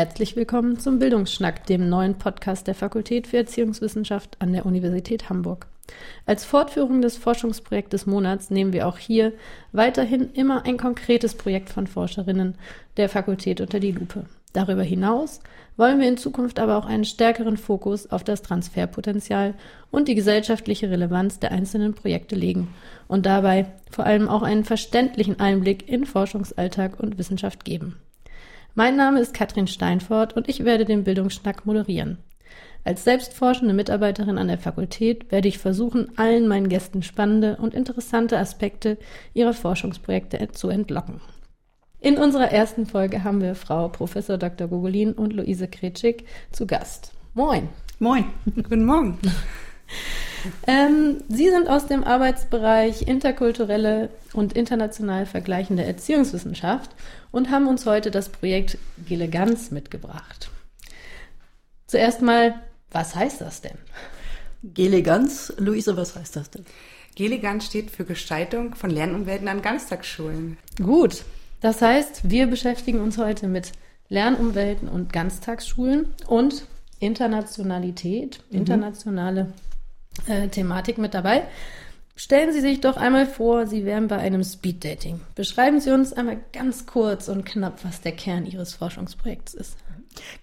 Herzlich willkommen zum Bildungsschnack, dem neuen Podcast der Fakultät für Erziehungswissenschaft an der Universität Hamburg. Als Fortführung des Forschungsprojekts des Monats nehmen wir auch hier weiterhin immer ein konkretes Projekt von Forscherinnen der Fakultät unter die Lupe. Darüber hinaus wollen wir in Zukunft aber auch einen stärkeren Fokus auf das Transferpotenzial und die gesellschaftliche Relevanz der einzelnen Projekte legen und dabei vor allem auch einen verständlichen Einblick in Forschungsalltag und Wissenschaft geben. Mein Name ist Katrin Steinfort und ich werde den Bildungsschnack moderieren. Als selbstforschende Mitarbeiterin an der Fakultät werde ich versuchen, allen meinen Gästen spannende und interessante Aspekte ihrer Forschungsprojekte zu entlocken. In unserer ersten Folge haben wir Frau Prof. Dr. Gogolin und Luise Kretschik zu Gast. Moin. Moin. Guten Morgen. Ähm, Sie sind aus dem Arbeitsbereich interkulturelle und international vergleichende Erziehungswissenschaft und haben uns heute das Projekt Geleganz mitgebracht. Zuerst mal, was heißt das denn? Geleganz, Luise, was heißt das denn? Geleganz steht für Gestaltung von Lernumwelten an Ganztagsschulen. Gut, das heißt, wir beschäftigen uns heute mit Lernumwelten und Ganztagsschulen und Internationalität, mhm. internationale äh, Thematik mit dabei. Stellen Sie sich doch einmal vor, Sie wären bei einem Speeddating. Beschreiben Sie uns einmal ganz kurz und knapp, was der Kern Ihres Forschungsprojekts ist.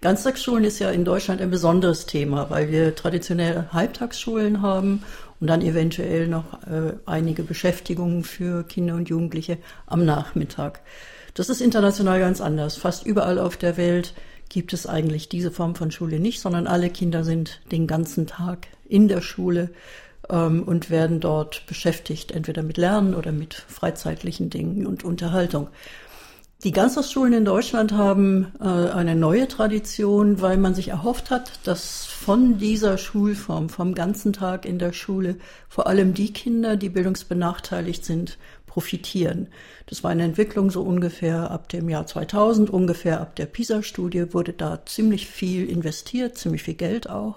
Ganztagsschulen ist ja in Deutschland ein besonderes Thema, weil wir traditionell Halbtagsschulen haben und dann eventuell noch äh, einige Beschäftigungen für Kinder und Jugendliche am Nachmittag. Das ist international ganz anders. Fast überall auf der Welt gibt es eigentlich diese Form von Schule nicht, sondern alle Kinder sind den ganzen Tag in der Schule ähm, und werden dort beschäftigt, entweder mit Lernen oder mit freizeitlichen Dingen und Unterhaltung. Die Ganztagsschulen in Deutschland haben äh, eine neue Tradition, weil man sich erhofft hat, dass von dieser Schulform, vom ganzen Tag in der Schule, vor allem die Kinder, die bildungsbenachteiligt sind, profitieren. Das war eine Entwicklung so ungefähr ab dem Jahr 2000, ungefähr ab der PISA-Studie wurde da ziemlich viel investiert, ziemlich viel Geld auch.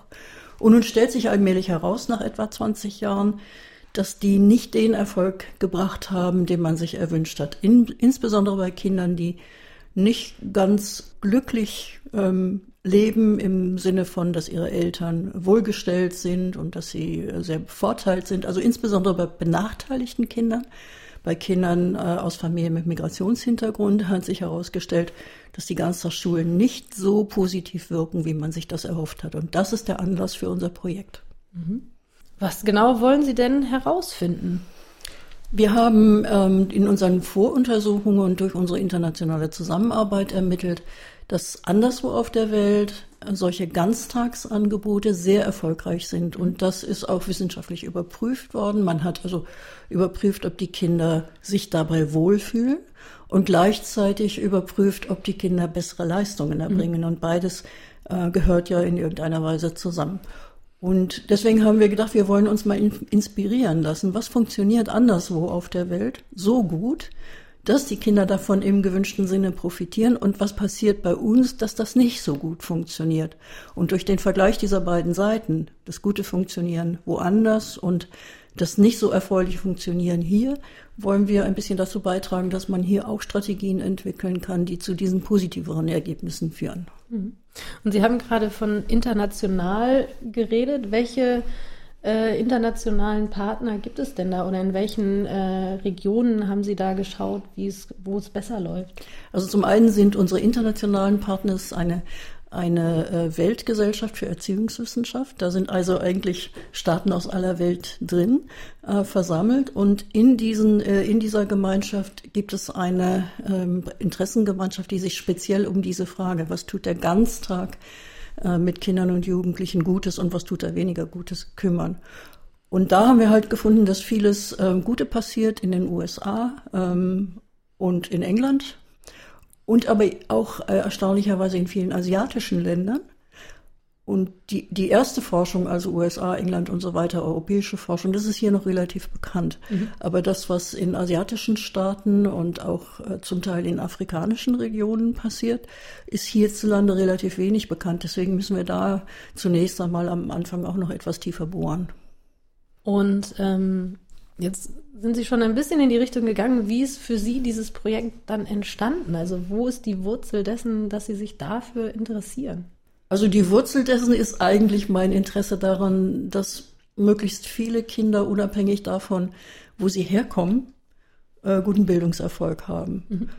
Und nun stellt sich allmählich heraus, nach etwa 20 Jahren, dass die nicht den Erfolg gebracht haben, den man sich erwünscht hat. In, insbesondere bei Kindern, die nicht ganz glücklich ähm, leben im Sinne von, dass ihre Eltern wohlgestellt sind und dass sie äh, sehr bevorteilt sind. Also insbesondere bei benachteiligten Kindern. Bei Kindern äh, aus Familien mit Migrationshintergrund hat sich herausgestellt, dass die Ganztagsschulen nicht so positiv wirken, wie man sich das erhofft hat. Und das ist der Anlass für unser Projekt. Mhm. Was genau wollen Sie denn herausfinden? Wir haben ähm, in unseren Voruntersuchungen und durch unsere internationale Zusammenarbeit ermittelt, dass anderswo auf der Welt solche Ganztagsangebote sehr erfolgreich sind. Und das ist auch wissenschaftlich überprüft worden. Man hat also überprüft, ob die Kinder sich dabei wohlfühlen und gleichzeitig überprüft, ob die Kinder bessere Leistungen erbringen. Mhm. Und beides äh, gehört ja in irgendeiner Weise zusammen. Und deswegen haben wir gedacht, wir wollen uns mal inspirieren lassen. Was funktioniert anderswo auf der Welt so gut, dass die Kinder davon im gewünschten Sinne profitieren und was passiert bei uns, dass das nicht so gut funktioniert. Und durch den Vergleich dieser beiden Seiten, das gute Funktionieren woanders und das nicht so erfreuliche Funktionieren hier, wollen wir ein bisschen dazu beitragen, dass man hier auch Strategien entwickeln kann, die zu diesen positiveren Ergebnissen führen. Mhm. Und Sie haben gerade von international geredet. Welche äh, internationalen Partner gibt es denn da oder in welchen äh, Regionen haben Sie da geschaut, wo es besser läuft? Also zum einen sind unsere internationalen Partners eine eine äh, Weltgesellschaft für Erziehungswissenschaft. Da sind also eigentlich Staaten aus aller Welt drin äh, versammelt. Und in, diesen, äh, in dieser Gemeinschaft gibt es eine ähm, Interessengemeinschaft, die sich speziell um diese Frage, was tut der Ganztag mit Kindern und Jugendlichen Gutes und was tut er weniger Gutes, kümmern. Und da haben wir halt gefunden, dass vieles ähm, Gute passiert in den USA ähm, und in England und aber auch äh, erstaunlicherweise in vielen asiatischen Ländern. Und die, die erste Forschung, also USA, England und so weiter, europäische Forschung, das ist hier noch relativ bekannt. Mhm. Aber das, was in asiatischen Staaten und auch äh, zum Teil in afrikanischen Regionen passiert, ist hierzulande relativ wenig bekannt. Deswegen müssen wir da zunächst einmal am Anfang auch noch etwas tiefer bohren. Und ähm, Jetzt sind Sie schon ein bisschen in die Richtung gegangen. Wie ist für Sie dieses Projekt dann entstanden? Also wo ist die Wurzel dessen, dass Sie sich dafür interessieren? Also die Wurzel dessen ist eigentlich mein Interesse daran, dass möglichst viele Kinder unabhängig davon, wo sie herkommen, äh, guten Bildungserfolg haben. Mhm.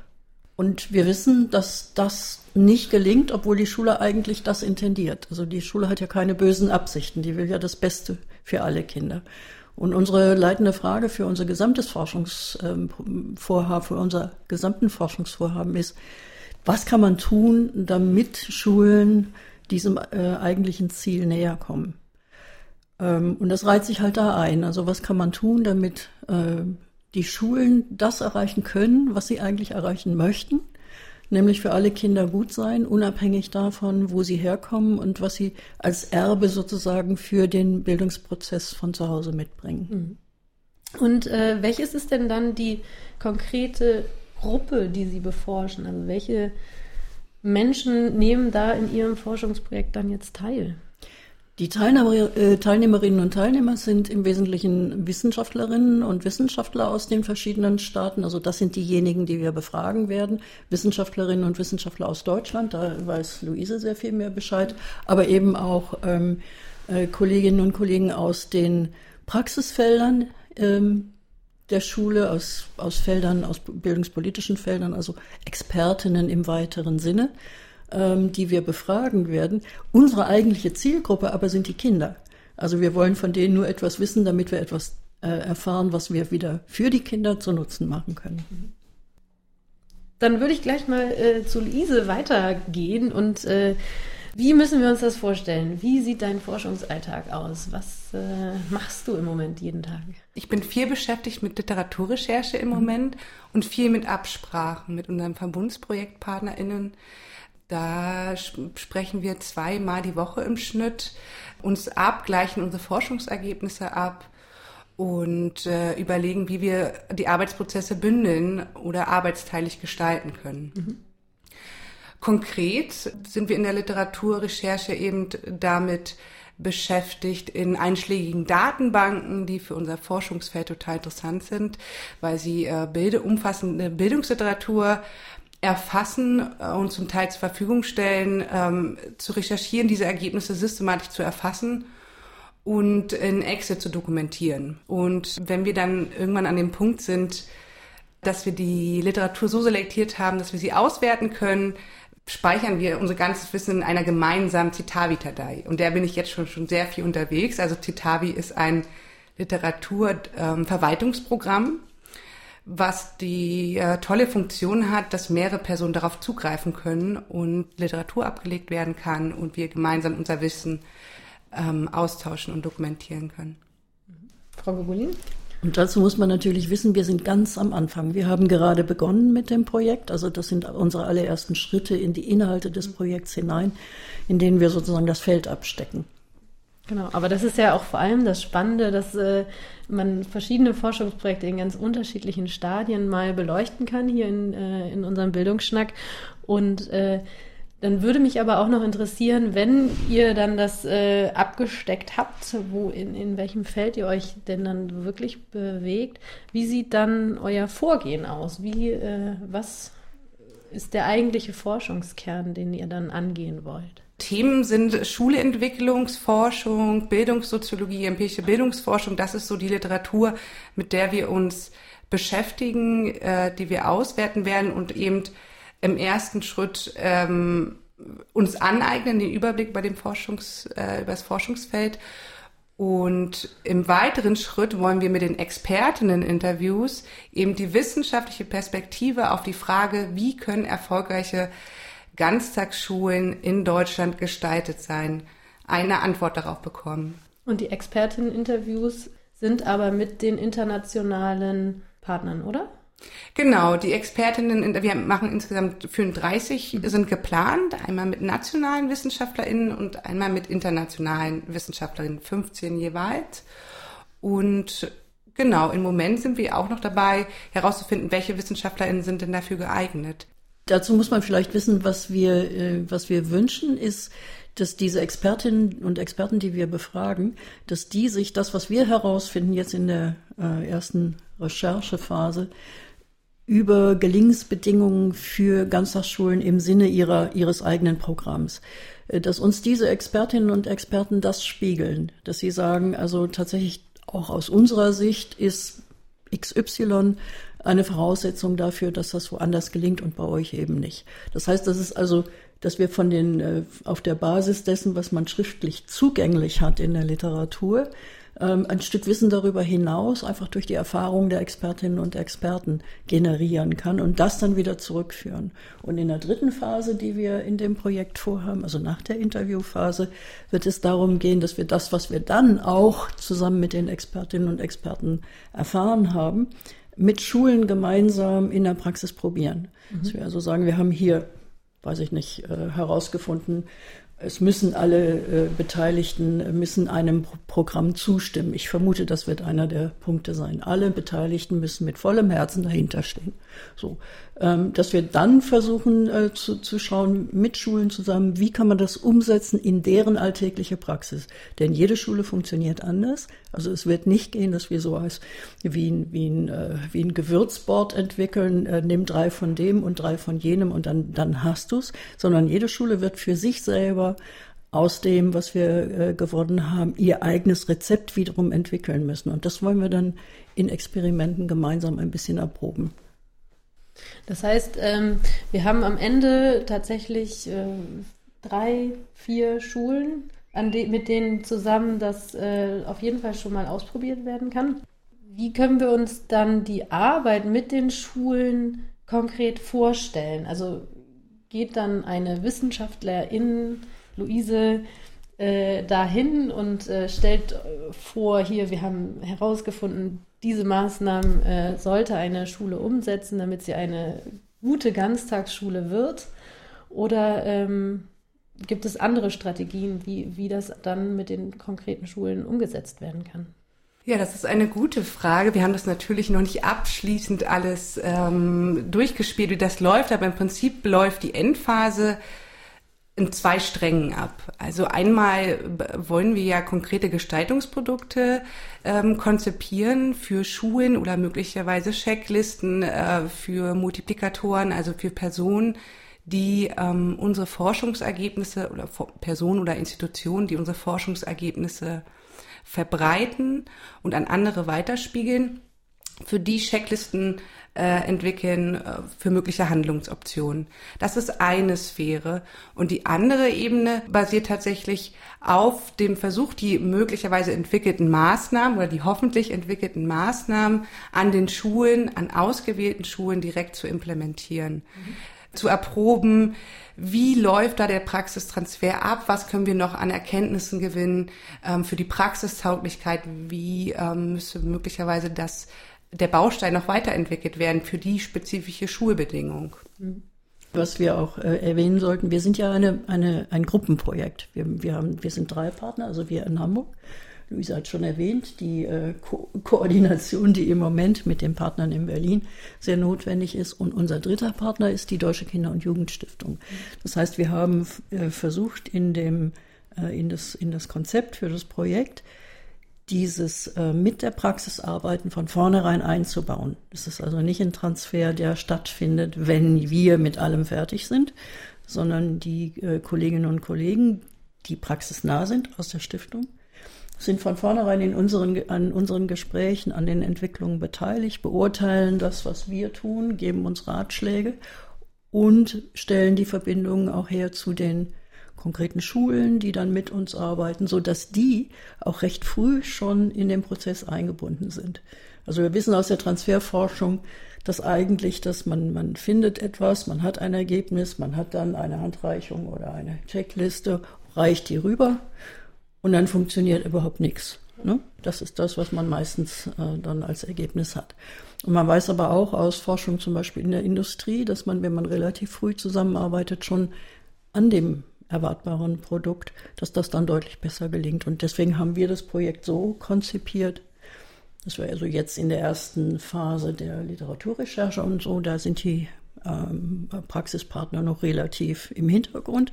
Und wir wissen, dass das nicht gelingt, obwohl die Schule eigentlich das intendiert. Also die Schule hat ja keine bösen Absichten, die will ja das Beste für alle Kinder. Und unsere leitende Frage für unser gesamtes Forschungsvorhaben, für unser gesamten Forschungsvorhaben ist, was kann man tun, damit Schulen diesem äh, eigentlichen Ziel näher kommen? Ähm, und das reiht sich halt da ein. Also was kann man tun, damit äh, die Schulen das erreichen können, was sie eigentlich erreichen möchten? nämlich für alle Kinder gut sein, unabhängig davon, wo sie herkommen und was sie als Erbe sozusagen für den Bildungsprozess von zu Hause mitbringen. Mhm. Und äh, welches ist denn dann die konkrete Gruppe, die Sie beforschen? Also welche Menschen nehmen da in Ihrem Forschungsprojekt dann jetzt teil? Die Teilnehmer, äh, Teilnehmerinnen und Teilnehmer sind im Wesentlichen Wissenschaftlerinnen und Wissenschaftler aus den verschiedenen Staaten. Also das sind diejenigen, die wir befragen werden. Wissenschaftlerinnen und Wissenschaftler aus Deutschland, da weiß Luise sehr viel mehr Bescheid, aber eben auch ähm, äh, Kolleginnen und Kollegen aus den Praxisfeldern ähm, der Schule, aus, aus Feldern, aus bildungspolitischen Feldern, also Expertinnen im weiteren Sinne ähm, die wir befragen werden. Unsere eigentliche Zielgruppe aber sind die Kinder. Also wir wollen von denen nur etwas wissen, damit wir etwas äh, erfahren, was wir wieder für die Kinder zu Nutzen machen können. Dann würde ich gleich mal äh, zu Luise weitergehen und äh, wie müssen wir uns das vorstellen? Wie sieht dein Forschungsalltag aus? Was äh, machst du im Moment jeden Tag? Ich bin viel beschäftigt mit Literaturrecherche im mhm. Moment und viel mit Absprachen mit unseren VerbundsprojektpartnerInnen. Da sprechen wir zweimal die Woche im Schnitt uns ab, gleichen unsere Forschungsergebnisse ab und äh, überlegen, wie wir die Arbeitsprozesse bündeln oder arbeitsteilig gestalten können. Mhm. Konkret sind wir in der Literaturrecherche eben damit beschäftigt in einschlägigen Datenbanken, die für unser Forschungsfeld total interessant sind, weil sie äh, bilde, umfassende Bildungsliteratur erfassen äh, und zum Teil zur Verfügung stellen, ähm, zu recherchieren, diese Ergebnisse systematisch zu erfassen und in Excel zu dokumentieren. Und wenn wir dann irgendwann an dem Punkt sind, dass wir die Literatur so selektiert haben, dass wir sie auswerten können, speichern wir unser ganzes Wissen in einer gemeinsamen Citavi-Datei. Und der bin ich jetzt schon, schon sehr viel unterwegs. Also Citavi ist ein Literaturverwaltungsprogramm, ähm, was die äh, tolle Funktion hat, dass mehrere Personen darauf zugreifen können und Literatur abgelegt werden kann und wir gemeinsam unser Wissen ähm, austauschen und dokumentieren können. Frau Gogolin? Und dazu muss man natürlich wissen, wir sind ganz am Anfang. Wir haben gerade begonnen mit dem Projekt. Also das sind unsere allerersten Schritte in die Inhalte des Projekts hinein, in denen wir sozusagen das Feld abstecken. Genau, aber das ist ja auch vor allem das Spannende, dass äh, man verschiedene Forschungsprojekte in ganz unterschiedlichen Stadien mal beleuchten kann hier in, äh, in unserem Bildungsschnack. Und äh, dann würde mich aber auch noch interessieren, wenn ihr dann das äh, abgesteckt habt, wo in, in welchem Feld ihr euch denn dann wirklich bewegt, wie sieht dann euer Vorgehen aus? Wie, äh, was ist der eigentliche Forschungskern, den ihr dann angehen wollt? Themen sind Schulentwicklungsforschung, Bildungssoziologie, empirische Bildungsforschung. Das ist so die Literatur, mit der wir uns beschäftigen, äh, die wir auswerten werden und eben im ersten Schritt ähm, uns aneignen, den Überblick über, dem Forschungs, äh, über das Forschungsfeld. Und im weiteren Schritt wollen wir mit den Expertinnen-Interviews eben die wissenschaftliche Perspektive auf die Frage, wie können erfolgreiche Ganztagsschulen in Deutschland gestaltet sein, eine Antwort darauf bekommen. Und die Experteninterviews sind aber mit den internationalen Partnern, oder? Genau, die Expertinnen, wir machen insgesamt 35, mhm. sind geplant, einmal mit nationalen WissenschaftlerInnen und einmal mit internationalen WissenschaftlerInnen, 15 jeweils. Und genau, im Moment sind wir auch noch dabei, herauszufinden, welche WissenschaftlerInnen sind denn dafür geeignet. Dazu muss man vielleicht wissen, was wir, äh, was wir wünschen, ist, dass diese Expertinnen und Experten, die wir befragen, dass die sich das, was wir herausfinden jetzt in der äh, ersten Recherchephase, über Gelingensbedingungen für Ganztagsschulen im Sinne ihrer, ihres eigenen Programms. Äh, dass uns diese Expertinnen und Experten das spiegeln, dass sie sagen, also tatsächlich auch aus unserer Sicht ist XY eine Voraussetzung dafür, dass das woanders gelingt und bei euch eben nicht. Das heißt, das ist also, dass wir von den, äh, auf der Basis dessen, was man schriftlich zugänglich hat in der Literatur, ein Stück Wissen darüber hinaus einfach durch die Erfahrung der Expertinnen und Experten generieren kann und das dann wieder zurückführen. Und in der dritten Phase, die wir in dem Projekt vorhaben, also nach der Interviewphase, wird es darum gehen, dass wir das, was wir dann auch zusammen mit den Expertinnen und Experten erfahren haben, mit Schulen gemeinsam in der Praxis probieren. Mhm. Dass wir also sagen, wir haben hier, weiß ich nicht, äh, herausgefunden, es müssen alle äh, Beteiligten müssen einem Pro Programm zustimmen. Ich vermute, das wird einer der Punkte sein. Alle Beteiligten müssen mit vollem Herzen dahinter stehen. So, ähm, dass wir dann versuchen äh, zu, zu schauen mit Schulen zusammen, wie kann man das umsetzen in deren alltägliche Praxis. Denn jede Schule funktioniert anders. Also es wird nicht gehen, dass wir so als wie ein, wie ein, äh, wie ein Gewürzboard entwickeln, äh, nimm drei von dem und drei von jenem und dann, dann hast du's, sondern jede Schule wird für sich selber aus dem, was wir äh, gewonnen haben, ihr eigenes Rezept wiederum entwickeln müssen. Und das wollen wir dann in Experimenten gemeinsam ein bisschen erproben. Das heißt, ähm, wir haben am Ende tatsächlich äh, drei, vier Schulen, de mit denen zusammen das äh, auf jeden Fall schon mal ausprobiert werden kann. Wie können wir uns dann die Arbeit mit den Schulen konkret vorstellen? Also geht dann eine Wissenschaftlerin, Luise, äh, dahin und äh, stellt äh, vor, hier, wir haben herausgefunden, diese Maßnahmen äh, sollte eine Schule umsetzen, damit sie eine gute Ganztagsschule wird? Oder ähm, gibt es andere Strategien, wie, wie das dann mit den konkreten Schulen umgesetzt werden kann? Ja, das ist eine gute Frage. Wir haben das natürlich noch nicht abschließend alles ähm, durchgespielt, wie das läuft, aber im Prinzip läuft die Endphase in zwei Strängen ab. Also einmal wollen wir ja konkrete Gestaltungsprodukte ähm, konzipieren für Schulen oder möglicherweise Checklisten äh, für Multiplikatoren, also für Personen, die ähm, unsere Forschungsergebnisse oder Personen oder Institutionen, die unsere Forschungsergebnisse verbreiten und an andere weiterspiegeln. Für die Checklisten äh, entwickeln äh, für mögliche Handlungsoptionen. Das ist eine Sphäre. Und die andere Ebene basiert tatsächlich auf dem Versuch, die möglicherweise entwickelten Maßnahmen oder die hoffentlich entwickelten Maßnahmen an den Schulen, an ausgewählten Schulen direkt zu implementieren. Mhm. Zu erproben, wie läuft da der Praxistransfer ab? Was können wir noch an Erkenntnissen gewinnen ähm, für die Praxistauglichkeit? Wie ähm, müsste möglicherweise das der Baustein noch weiterentwickelt werden für die spezifische Schulbedingung. Was wir auch äh, erwähnen sollten, wir sind ja eine, eine, ein Gruppenprojekt. Wir, wir, haben, wir sind drei Partner, also wir in Hamburg. Luisa hat schon erwähnt, die äh, Ko Koordination, die im Moment mit den Partnern in Berlin sehr notwendig ist. Und unser dritter Partner ist die Deutsche Kinder- und Jugendstiftung. Das heißt, wir haben äh, versucht, in, dem, äh, in, das, in das Konzept für das Projekt dieses äh, mit der Praxis arbeiten von vornherein einzubauen. Das ist also nicht ein Transfer, der stattfindet, wenn wir mit allem fertig sind, sondern die äh, Kolleginnen und Kollegen, die praxisnah sind aus der Stiftung, sind von vornherein in unseren, an unseren Gesprächen, an den Entwicklungen beteiligt, beurteilen das, was wir tun, geben uns Ratschläge und stellen die Verbindungen auch her zu den konkreten Schulen, die dann mit uns arbeiten, so dass die auch recht früh schon in den Prozess eingebunden sind. Also wir wissen aus der Transferforschung, dass eigentlich, dass man, man findet etwas, man hat ein Ergebnis, man hat dann eine Handreichung oder eine Checkliste, reicht die rüber und dann funktioniert überhaupt nichts. Ne? Das ist das, was man meistens äh, dann als Ergebnis hat. Und man weiß aber auch aus Forschung zum Beispiel in der Industrie, dass man, wenn man relativ früh zusammenarbeitet, schon an dem erwartbaren Produkt, dass das dann deutlich besser gelingt. Und deswegen haben wir das Projekt so konzipiert, dass wir also jetzt in der ersten Phase der Literaturrecherche und so, da sind die ähm, Praxispartner noch relativ im Hintergrund.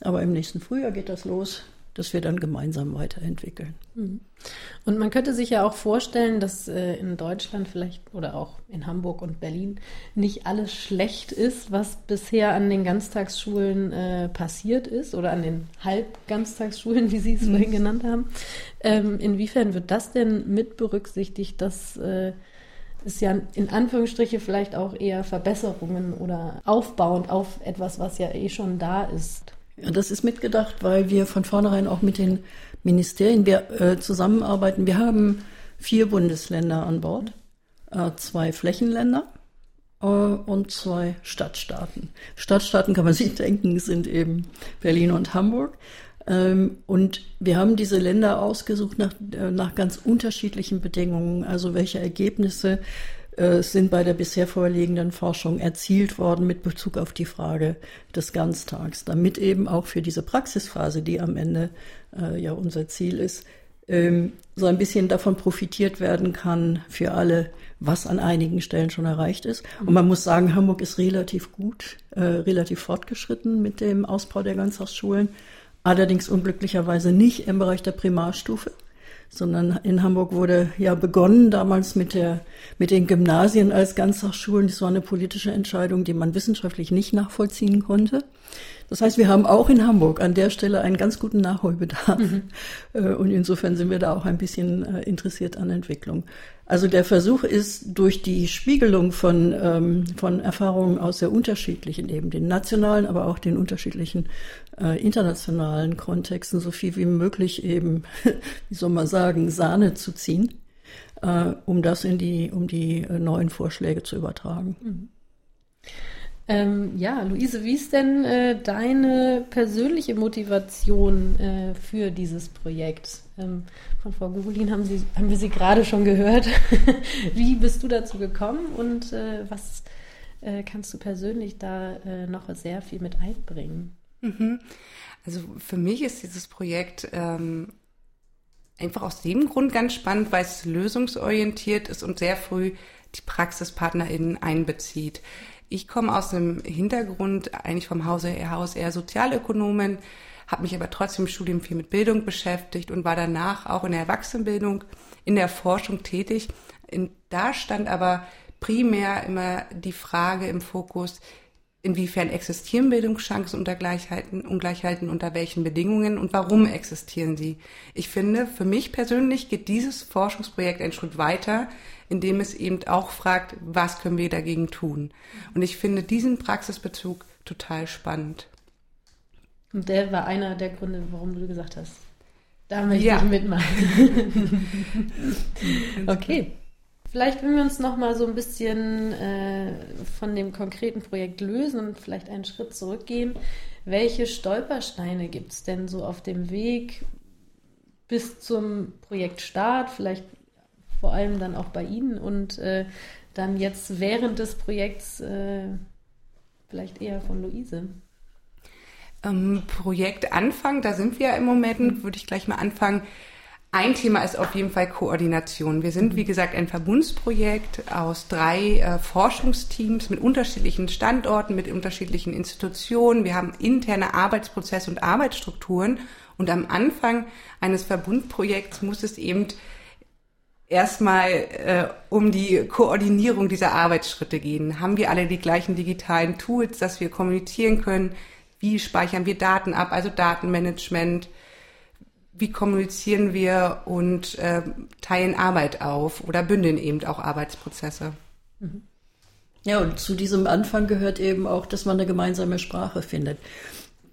Aber im nächsten Frühjahr geht das los das wir dann gemeinsam weiterentwickeln. Mhm. Und man könnte sich ja auch vorstellen, dass äh, in Deutschland vielleicht oder auch in Hamburg und Berlin nicht alles schlecht ist, was bisher an den Ganztagsschulen äh, passiert ist oder an den Halbganztagsschulen, wie Sie es mhm. vorhin genannt haben. Ähm, inwiefern wird das denn mit berücksichtigt, dass äh, es ja in Anführungsstriche vielleicht auch eher Verbesserungen oder aufbauend auf etwas, was ja eh schon da ist? Ja, das ist mitgedacht, weil wir von vornherein auch mit den Ministerien wir, äh, zusammenarbeiten. Wir haben vier Bundesländer an Bord, äh, zwei Flächenländer äh, und zwei Stadtstaaten. Stadtstaaten kann man sich denken, sind eben Berlin und Hamburg. Ähm, und wir haben diese Länder ausgesucht nach, äh, nach ganz unterschiedlichen Bedingungen, also welche Ergebnisse sind bei der bisher vorliegenden Forschung erzielt worden mit Bezug auf die Frage des Ganztags, damit eben auch für diese Praxisphase, die am Ende äh, ja unser Ziel ist, ähm, so ein bisschen davon profitiert werden kann für alle, was an einigen Stellen schon erreicht ist. Und man muss sagen, Hamburg ist relativ gut, äh, relativ fortgeschritten mit dem Ausbau der Ganztagsschulen, allerdings unglücklicherweise nicht im Bereich der Primarstufe sondern in Hamburg wurde ja begonnen damals mit der mit den Gymnasien als Ganztagsschulen. Das war eine politische Entscheidung, die man wissenschaftlich nicht nachvollziehen konnte. Das heißt, wir haben auch in Hamburg an der Stelle einen ganz guten Nachholbedarf. Mhm. Äh, und insofern sind wir da auch ein bisschen äh, interessiert an Entwicklung. Also der Versuch ist, durch die Spiegelung von, ähm, von Erfahrungen aus sehr unterschiedlichen, eben den nationalen, aber auch den unterschiedlichen äh, internationalen Kontexten, so viel wie möglich eben, wie soll man sagen, Sahne zu ziehen, äh, um das in die, um die neuen Vorschläge zu übertragen. Mhm. Ähm, ja, Luise, wie ist denn äh, deine persönliche Motivation äh, für dieses Projekt? Ähm, von Frau Gurulin haben, Sie, haben wir Sie gerade schon gehört. wie bist du dazu gekommen und äh, was äh, kannst du persönlich da äh, noch sehr viel mit einbringen? Mhm. Also für mich ist dieses Projekt ähm, einfach aus dem Grund ganz spannend, weil es lösungsorientiert ist und sehr früh die PraxispartnerInnen einbezieht. Ich komme aus dem Hintergrund eigentlich vom Hause her Haus eher Sozialökonomen, habe mich aber trotzdem im Studium viel mit Bildung beschäftigt und war danach auch in der Erwachsenenbildung, in der Forschung tätig. In, da stand aber primär immer die Frage im Fokus, inwiefern existieren Bildungschancen unter Gleichheiten, Ungleichheiten, unter welchen Bedingungen und warum existieren sie. Ich finde, für mich persönlich geht dieses Forschungsprojekt einen Schritt weiter, indem es eben auch fragt, was können wir dagegen tun. Und ich finde diesen Praxisbezug total spannend. Und der war einer der Gründe, warum du gesagt hast, da möchte ja. ich mitmachen. okay. Vielleicht, wenn wir uns noch mal so ein bisschen äh, von dem konkreten Projekt lösen und vielleicht einen Schritt zurückgehen, welche Stolpersteine gibt es denn so auf dem Weg bis zum Projektstart? Vielleicht vor allem dann auch bei Ihnen und äh, dann jetzt während des Projekts äh, vielleicht eher von Luise. Ähm, Projekt Anfang, da sind wir im Moment, würde ich gleich mal anfangen. Ein Thema ist auf jeden Fall Koordination. Wir sind, wie gesagt, ein Verbundsprojekt aus drei äh, Forschungsteams mit unterschiedlichen Standorten, mit unterschiedlichen Institutionen. Wir haben interne Arbeitsprozesse und Arbeitsstrukturen. Und am Anfang eines Verbundprojekts muss es eben erstmal äh, um die Koordinierung dieser Arbeitsschritte gehen. Haben wir alle die gleichen digitalen Tools, dass wir kommunizieren können? Wie speichern wir Daten ab? Also Datenmanagement. Wie kommunizieren wir und äh, teilen Arbeit auf oder bündeln eben auch Arbeitsprozesse? Ja, und zu diesem Anfang gehört eben auch, dass man eine gemeinsame Sprache findet.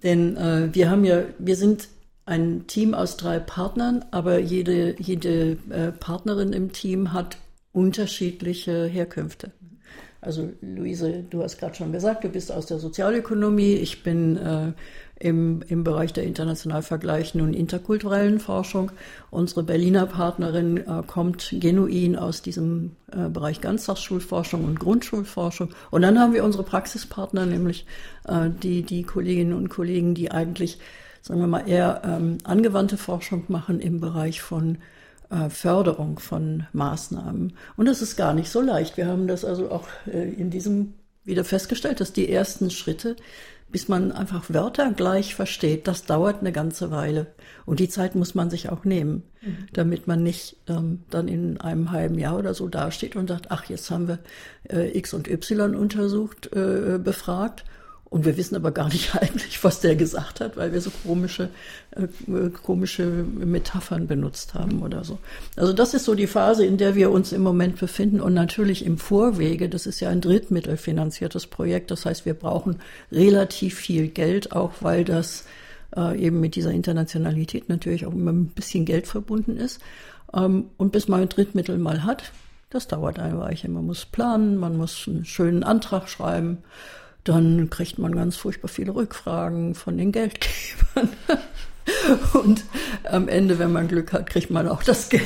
Denn äh, wir haben ja, wir sind ein Team aus drei Partnern, aber jede, jede äh, Partnerin im Team hat unterschiedliche Herkünfte. Also Luise, du hast gerade schon gesagt, du bist aus der Sozialökonomie, ich bin äh, im, im Bereich der international vergleichenden und interkulturellen Forschung. Unsere Berliner Partnerin äh, kommt genuin aus diesem äh, Bereich Ganztagsschulforschung und Grundschulforschung. Und dann haben wir unsere Praxispartner, nämlich äh, die, die Kolleginnen und Kollegen, die eigentlich sagen wir mal, eher ähm, angewandte Forschung machen im Bereich von äh, Förderung von Maßnahmen. Und das ist gar nicht so leicht. Wir haben das also auch äh, in diesem wieder festgestellt, dass die ersten Schritte, bis man einfach Wörter gleich versteht, das dauert eine ganze Weile. Und die Zeit muss man sich auch nehmen, mhm. damit man nicht ähm, dann in einem halben Jahr oder so dasteht und sagt, ach, jetzt haben wir äh, X und Y untersucht, äh, befragt und wir wissen aber gar nicht eigentlich, was der gesagt hat, weil wir so komische, äh, komische Metaphern benutzt haben oder so. Also das ist so die Phase, in der wir uns im Moment befinden. Und natürlich im Vorwege, das ist ja ein drittmittelfinanziertes Projekt. Das heißt, wir brauchen relativ viel Geld, auch weil das äh, eben mit dieser Internationalität natürlich auch immer ein bisschen Geld verbunden ist. Ähm, und bis man ein Drittmittel mal hat, das dauert eine Weile. Man muss planen, man muss einen schönen Antrag schreiben dann kriegt man ganz furchtbar viele Rückfragen von den Geldgebern. Und am Ende, wenn man Glück hat, kriegt man auch das Geld.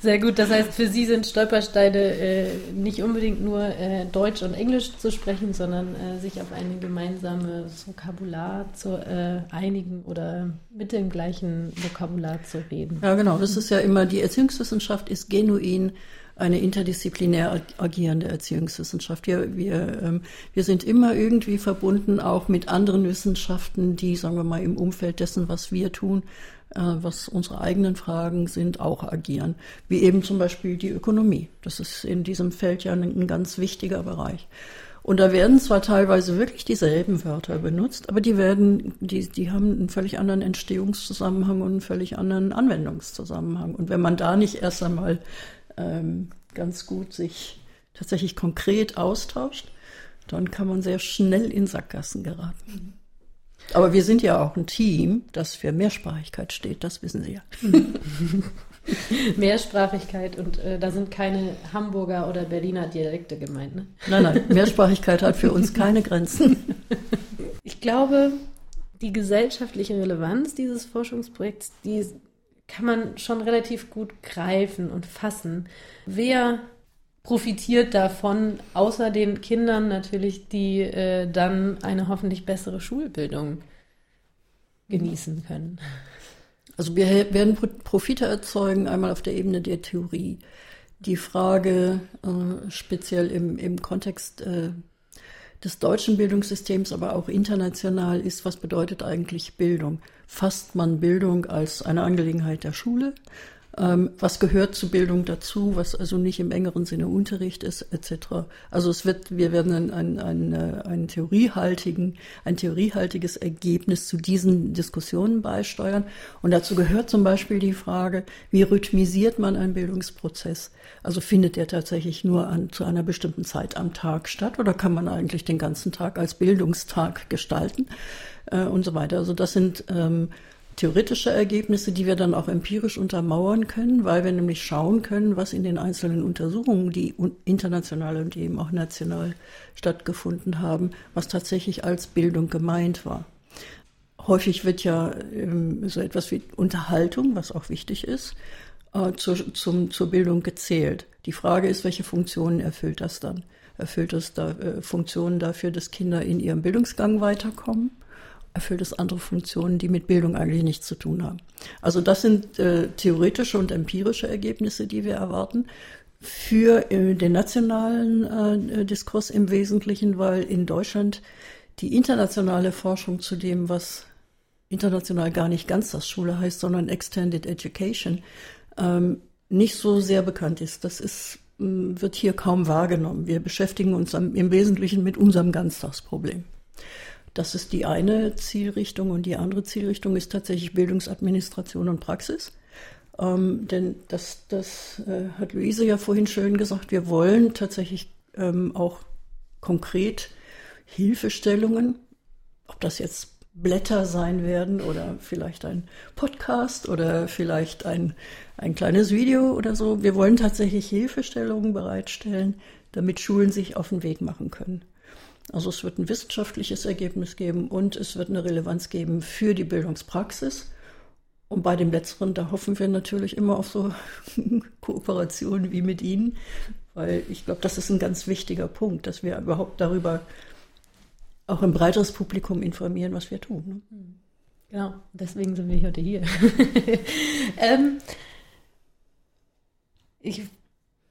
Sehr gut, das heißt, für Sie sind Stolpersteine äh, nicht unbedingt nur äh, Deutsch und Englisch zu sprechen, sondern äh, sich auf ein gemeinsames Vokabular zu äh, einigen oder mit dem gleichen Vokabular zu reden. Ja, genau, das ist ja immer, die Erziehungswissenschaft ist genuin eine interdisziplinär agierende Erziehungswissenschaft. Wir, wir, ähm, wir sind immer irgendwie verbunden auch mit anderen Wissenschaften, die, sagen wir mal, im Umfeld dessen, was wir tun, äh, was unsere eigenen Fragen sind, auch agieren. Wie eben zum Beispiel die Ökonomie. Das ist in diesem Feld ja ein, ganz wichtiger Bereich. Und da werden zwar teilweise wirklich dieselben Wörter benutzt, aber die werden, die, die haben einen völlig anderen Entstehungszusammenhang und einen völlig anderen Anwendungszusammenhang. Und wenn man da nicht erst einmal ähm, ganz gut sich tatsächlich konkret austauscht, dann kann man sehr schnell in Sackgassen geraten. Aber wir sind ja auch ein Team, das für Mehrsprachigkeit steht, das wissen Sie ja. Mehrsprachigkeit und äh, da sind keine Hamburger oder Berliner Dialekte gemeint, ne? Nein, nein, Mehrsprachigkeit hat für uns keine Grenzen. Ich glaube, die gesellschaftliche Relevanz dieses Forschungsprojekts, die kann man schon relativ gut greifen und fassen. Wer profitiert davon, außer den Kindern natürlich, die äh, dann eine hoffentlich bessere Schulbildung genießen können? Also wir werden Profite erzeugen, einmal auf der Ebene der Theorie. Die Frage äh, speziell im, im Kontext äh, des deutschen Bildungssystems, aber auch international ist, was bedeutet eigentlich Bildung? Fasst man Bildung als eine Angelegenheit der Schule? Ähm, was gehört zur Bildung dazu, was also nicht im engeren Sinne Unterricht ist, etc. Also es wird, wir werden ein, ein, ein, äh, ein theoriehaltigen, ein theoriehaltiges Ergebnis zu diesen Diskussionen beisteuern. Und dazu gehört zum Beispiel die Frage, wie rhythmisiert man einen Bildungsprozess? Also findet der tatsächlich nur an, zu einer bestimmten Zeit am Tag statt oder kann man eigentlich den ganzen Tag als Bildungstag gestalten? Äh, und so weiter. Also das sind ähm, theoretische Ergebnisse, die wir dann auch empirisch untermauern können, weil wir nämlich schauen können, was in den einzelnen Untersuchungen, die international und eben auch national stattgefunden haben, was tatsächlich als Bildung gemeint war. Häufig wird ja ähm, so etwas wie Unterhaltung, was auch wichtig ist, äh, zur, zum, zur Bildung gezählt. Die Frage ist, welche Funktionen erfüllt das dann? Erfüllt es da äh, Funktionen dafür, dass Kinder in ihrem Bildungsgang weiterkommen? Erfüllt es andere Funktionen, die mit Bildung eigentlich nichts zu tun haben. Also das sind äh, theoretische und empirische Ergebnisse, die wir erwarten für äh, den nationalen äh, Diskurs im Wesentlichen, weil in Deutschland die internationale Forschung zu dem, was international gar nicht ganz das Schule heißt, sondern Extended Education, ähm, nicht so sehr bekannt ist. Das ist, wird hier kaum wahrgenommen. Wir beschäftigen uns im Wesentlichen mit unserem Ganztagsproblem. Das ist die eine Zielrichtung und die andere Zielrichtung ist tatsächlich Bildungsadministration und Praxis. Ähm, denn das, das äh, hat Luise ja vorhin schön gesagt, wir wollen tatsächlich ähm, auch konkret Hilfestellungen, ob das jetzt Blätter sein werden oder vielleicht ein Podcast oder vielleicht ein, ein kleines Video oder so. Wir wollen tatsächlich Hilfestellungen bereitstellen, damit Schulen sich auf den Weg machen können. Also es wird ein wissenschaftliches Ergebnis geben und es wird eine Relevanz geben für die Bildungspraxis. Und bei dem Letzteren, da hoffen wir natürlich immer auf so Kooperationen wie mit Ihnen, weil ich glaube, das ist ein ganz wichtiger Punkt, dass wir überhaupt darüber auch ein breiteres Publikum informieren, was wir tun. Ne? Genau, deswegen sind wir heute hier. ähm, ich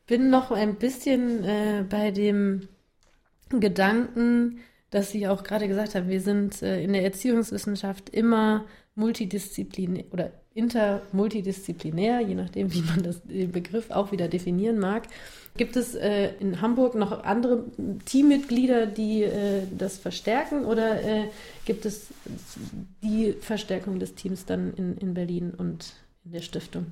bin noch ein bisschen äh, bei dem Gedanken, dass Sie auch gerade gesagt haben, wir sind äh, in der Erziehungswissenschaft immer multidisziplinär oder intermultidisziplinär, je nachdem, wie man das, den Begriff auch wieder definieren mag. Gibt es äh, in Hamburg noch andere Teammitglieder, die äh, das verstärken oder gibt es die Verstärkung des Teams dann in, in Berlin und in der Stiftung?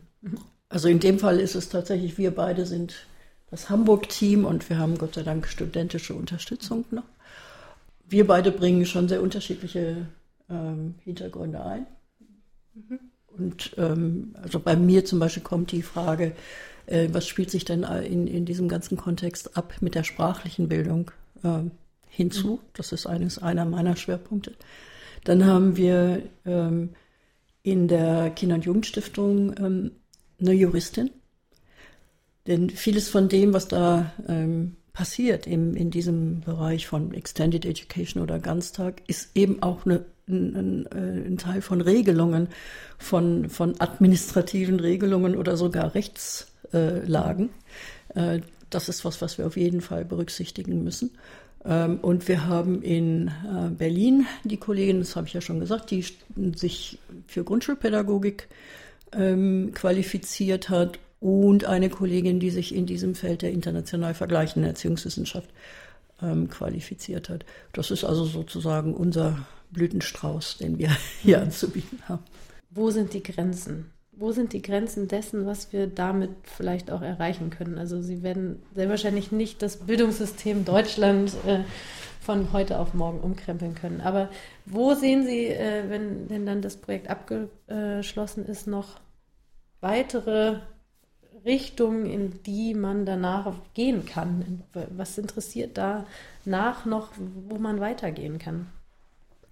Also in dem Fall ist es tatsächlich, wir beide sind das Hamburg-Team und wir haben Gott sei Dank studentische Unterstützung noch. Wir beide bringen schon sehr unterschiedliche ähm, Hintergründe ein. Mhm. Und ähm, also bei mir zum Beispiel kommt die Frage, äh, was spielt sich denn in, in diesem ganzen Kontext ab mit der sprachlichen Bildung äh, hinzu? Mhm. Das ist eines einer meiner Schwerpunkte. Dann haben wir ähm, in der Kinder- und Jugendstiftung ähm, eine Juristin. Denn vieles von dem, was da ähm, passiert im, in diesem Bereich von Extended Education oder Ganztag, ist eben auch eine, ein, ein, Teil von Regelungen, von, von administrativen Regelungen oder sogar Rechtslagen. Äh, das ist was, was wir auf jeden Fall berücksichtigen müssen. Ähm, und wir haben in äh, Berlin die Kollegin, das habe ich ja schon gesagt, die sich für Grundschulpädagogik ähm, qualifiziert hat und eine Kollegin, die sich in diesem Feld der international vergleichenden Erziehungswissenschaft ähm, qualifiziert hat. Das ist also sozusagen unser Blütenstrauß, den wir hier anzubieten haben. Wo sind die Grenzen? Wo sind die Grenzen dessen, was wir damit vielleicht auch erreichen können? Also Sie werden sehr wahrscheinlich nicht das Bildungssystem Deutschland äh, von heute auf morgen umkrempeln können. Aber wo sehen Sie, äh, wenn denn dann das Projekt abgeschlossen ist, noch weitere Richtung, in die man danach gehen kann? Was interessiert da nach noch, wo man weitergehen kann?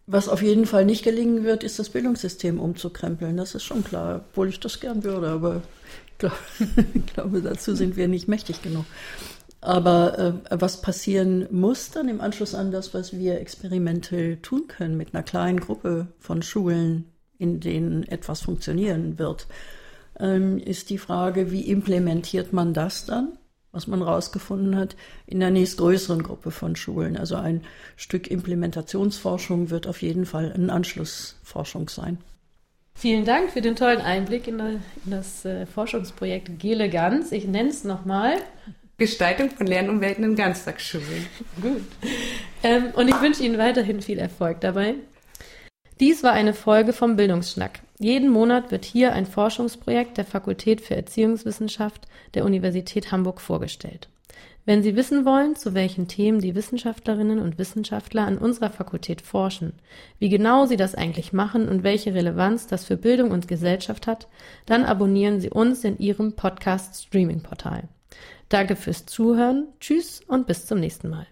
Was auf jeden Fall nicht gelingen wird, ist das Bildungssystem umzukrempeln. Das ist schon klar, obwohl ich das gern würde, aber ich glaube, ich glaube dazu sind wir nicht mächtig genug. Aber äh, was passieren muss dann im Anschluss an das, was wir experimentell tun können mit einer kleinen Gruppe von Schulen, in denen etwas funktionieren wird, ist die Frage, wie implementiert man das dann, was man rausgefunden hat, in der nächstgrößeren Gruppe von Schulen. Also ein Stück Implementationsforschung wird auf jeden Fall ein Anschlussforschung sein. Vielen Dank für den tollen Einblick in, das äh, Forschungsprojekt Gele Ganz. Ich nenne es nochmal. Gestaltung von Lernumwelten in Ganztagsschulen. Gut. Ähm, und ich wünsche Ihnen weiterhin viel Erfolg dabei. Dies war eine Folge vom Bildungsschnack. Jeden Monat wird hier ein Forschungsprojekt der Fakultät für Erziehungswissenschaft der Universität Hamburg vorgestellt. Wenn Sie wissen wollen, zu welchen Themen die Wissenschaftlerinnen und Wissenschaftler an unserer Fakultät forschen, wie genau sie das eigentlich machen und welche Relevanz das für Bildung und Gesellschaft hat, dann abonnieren Sie uns in Ihrem Podcast-Streaming-Portal. Danke fürs Zuhören, tschüss und bis zum nächsten Mal.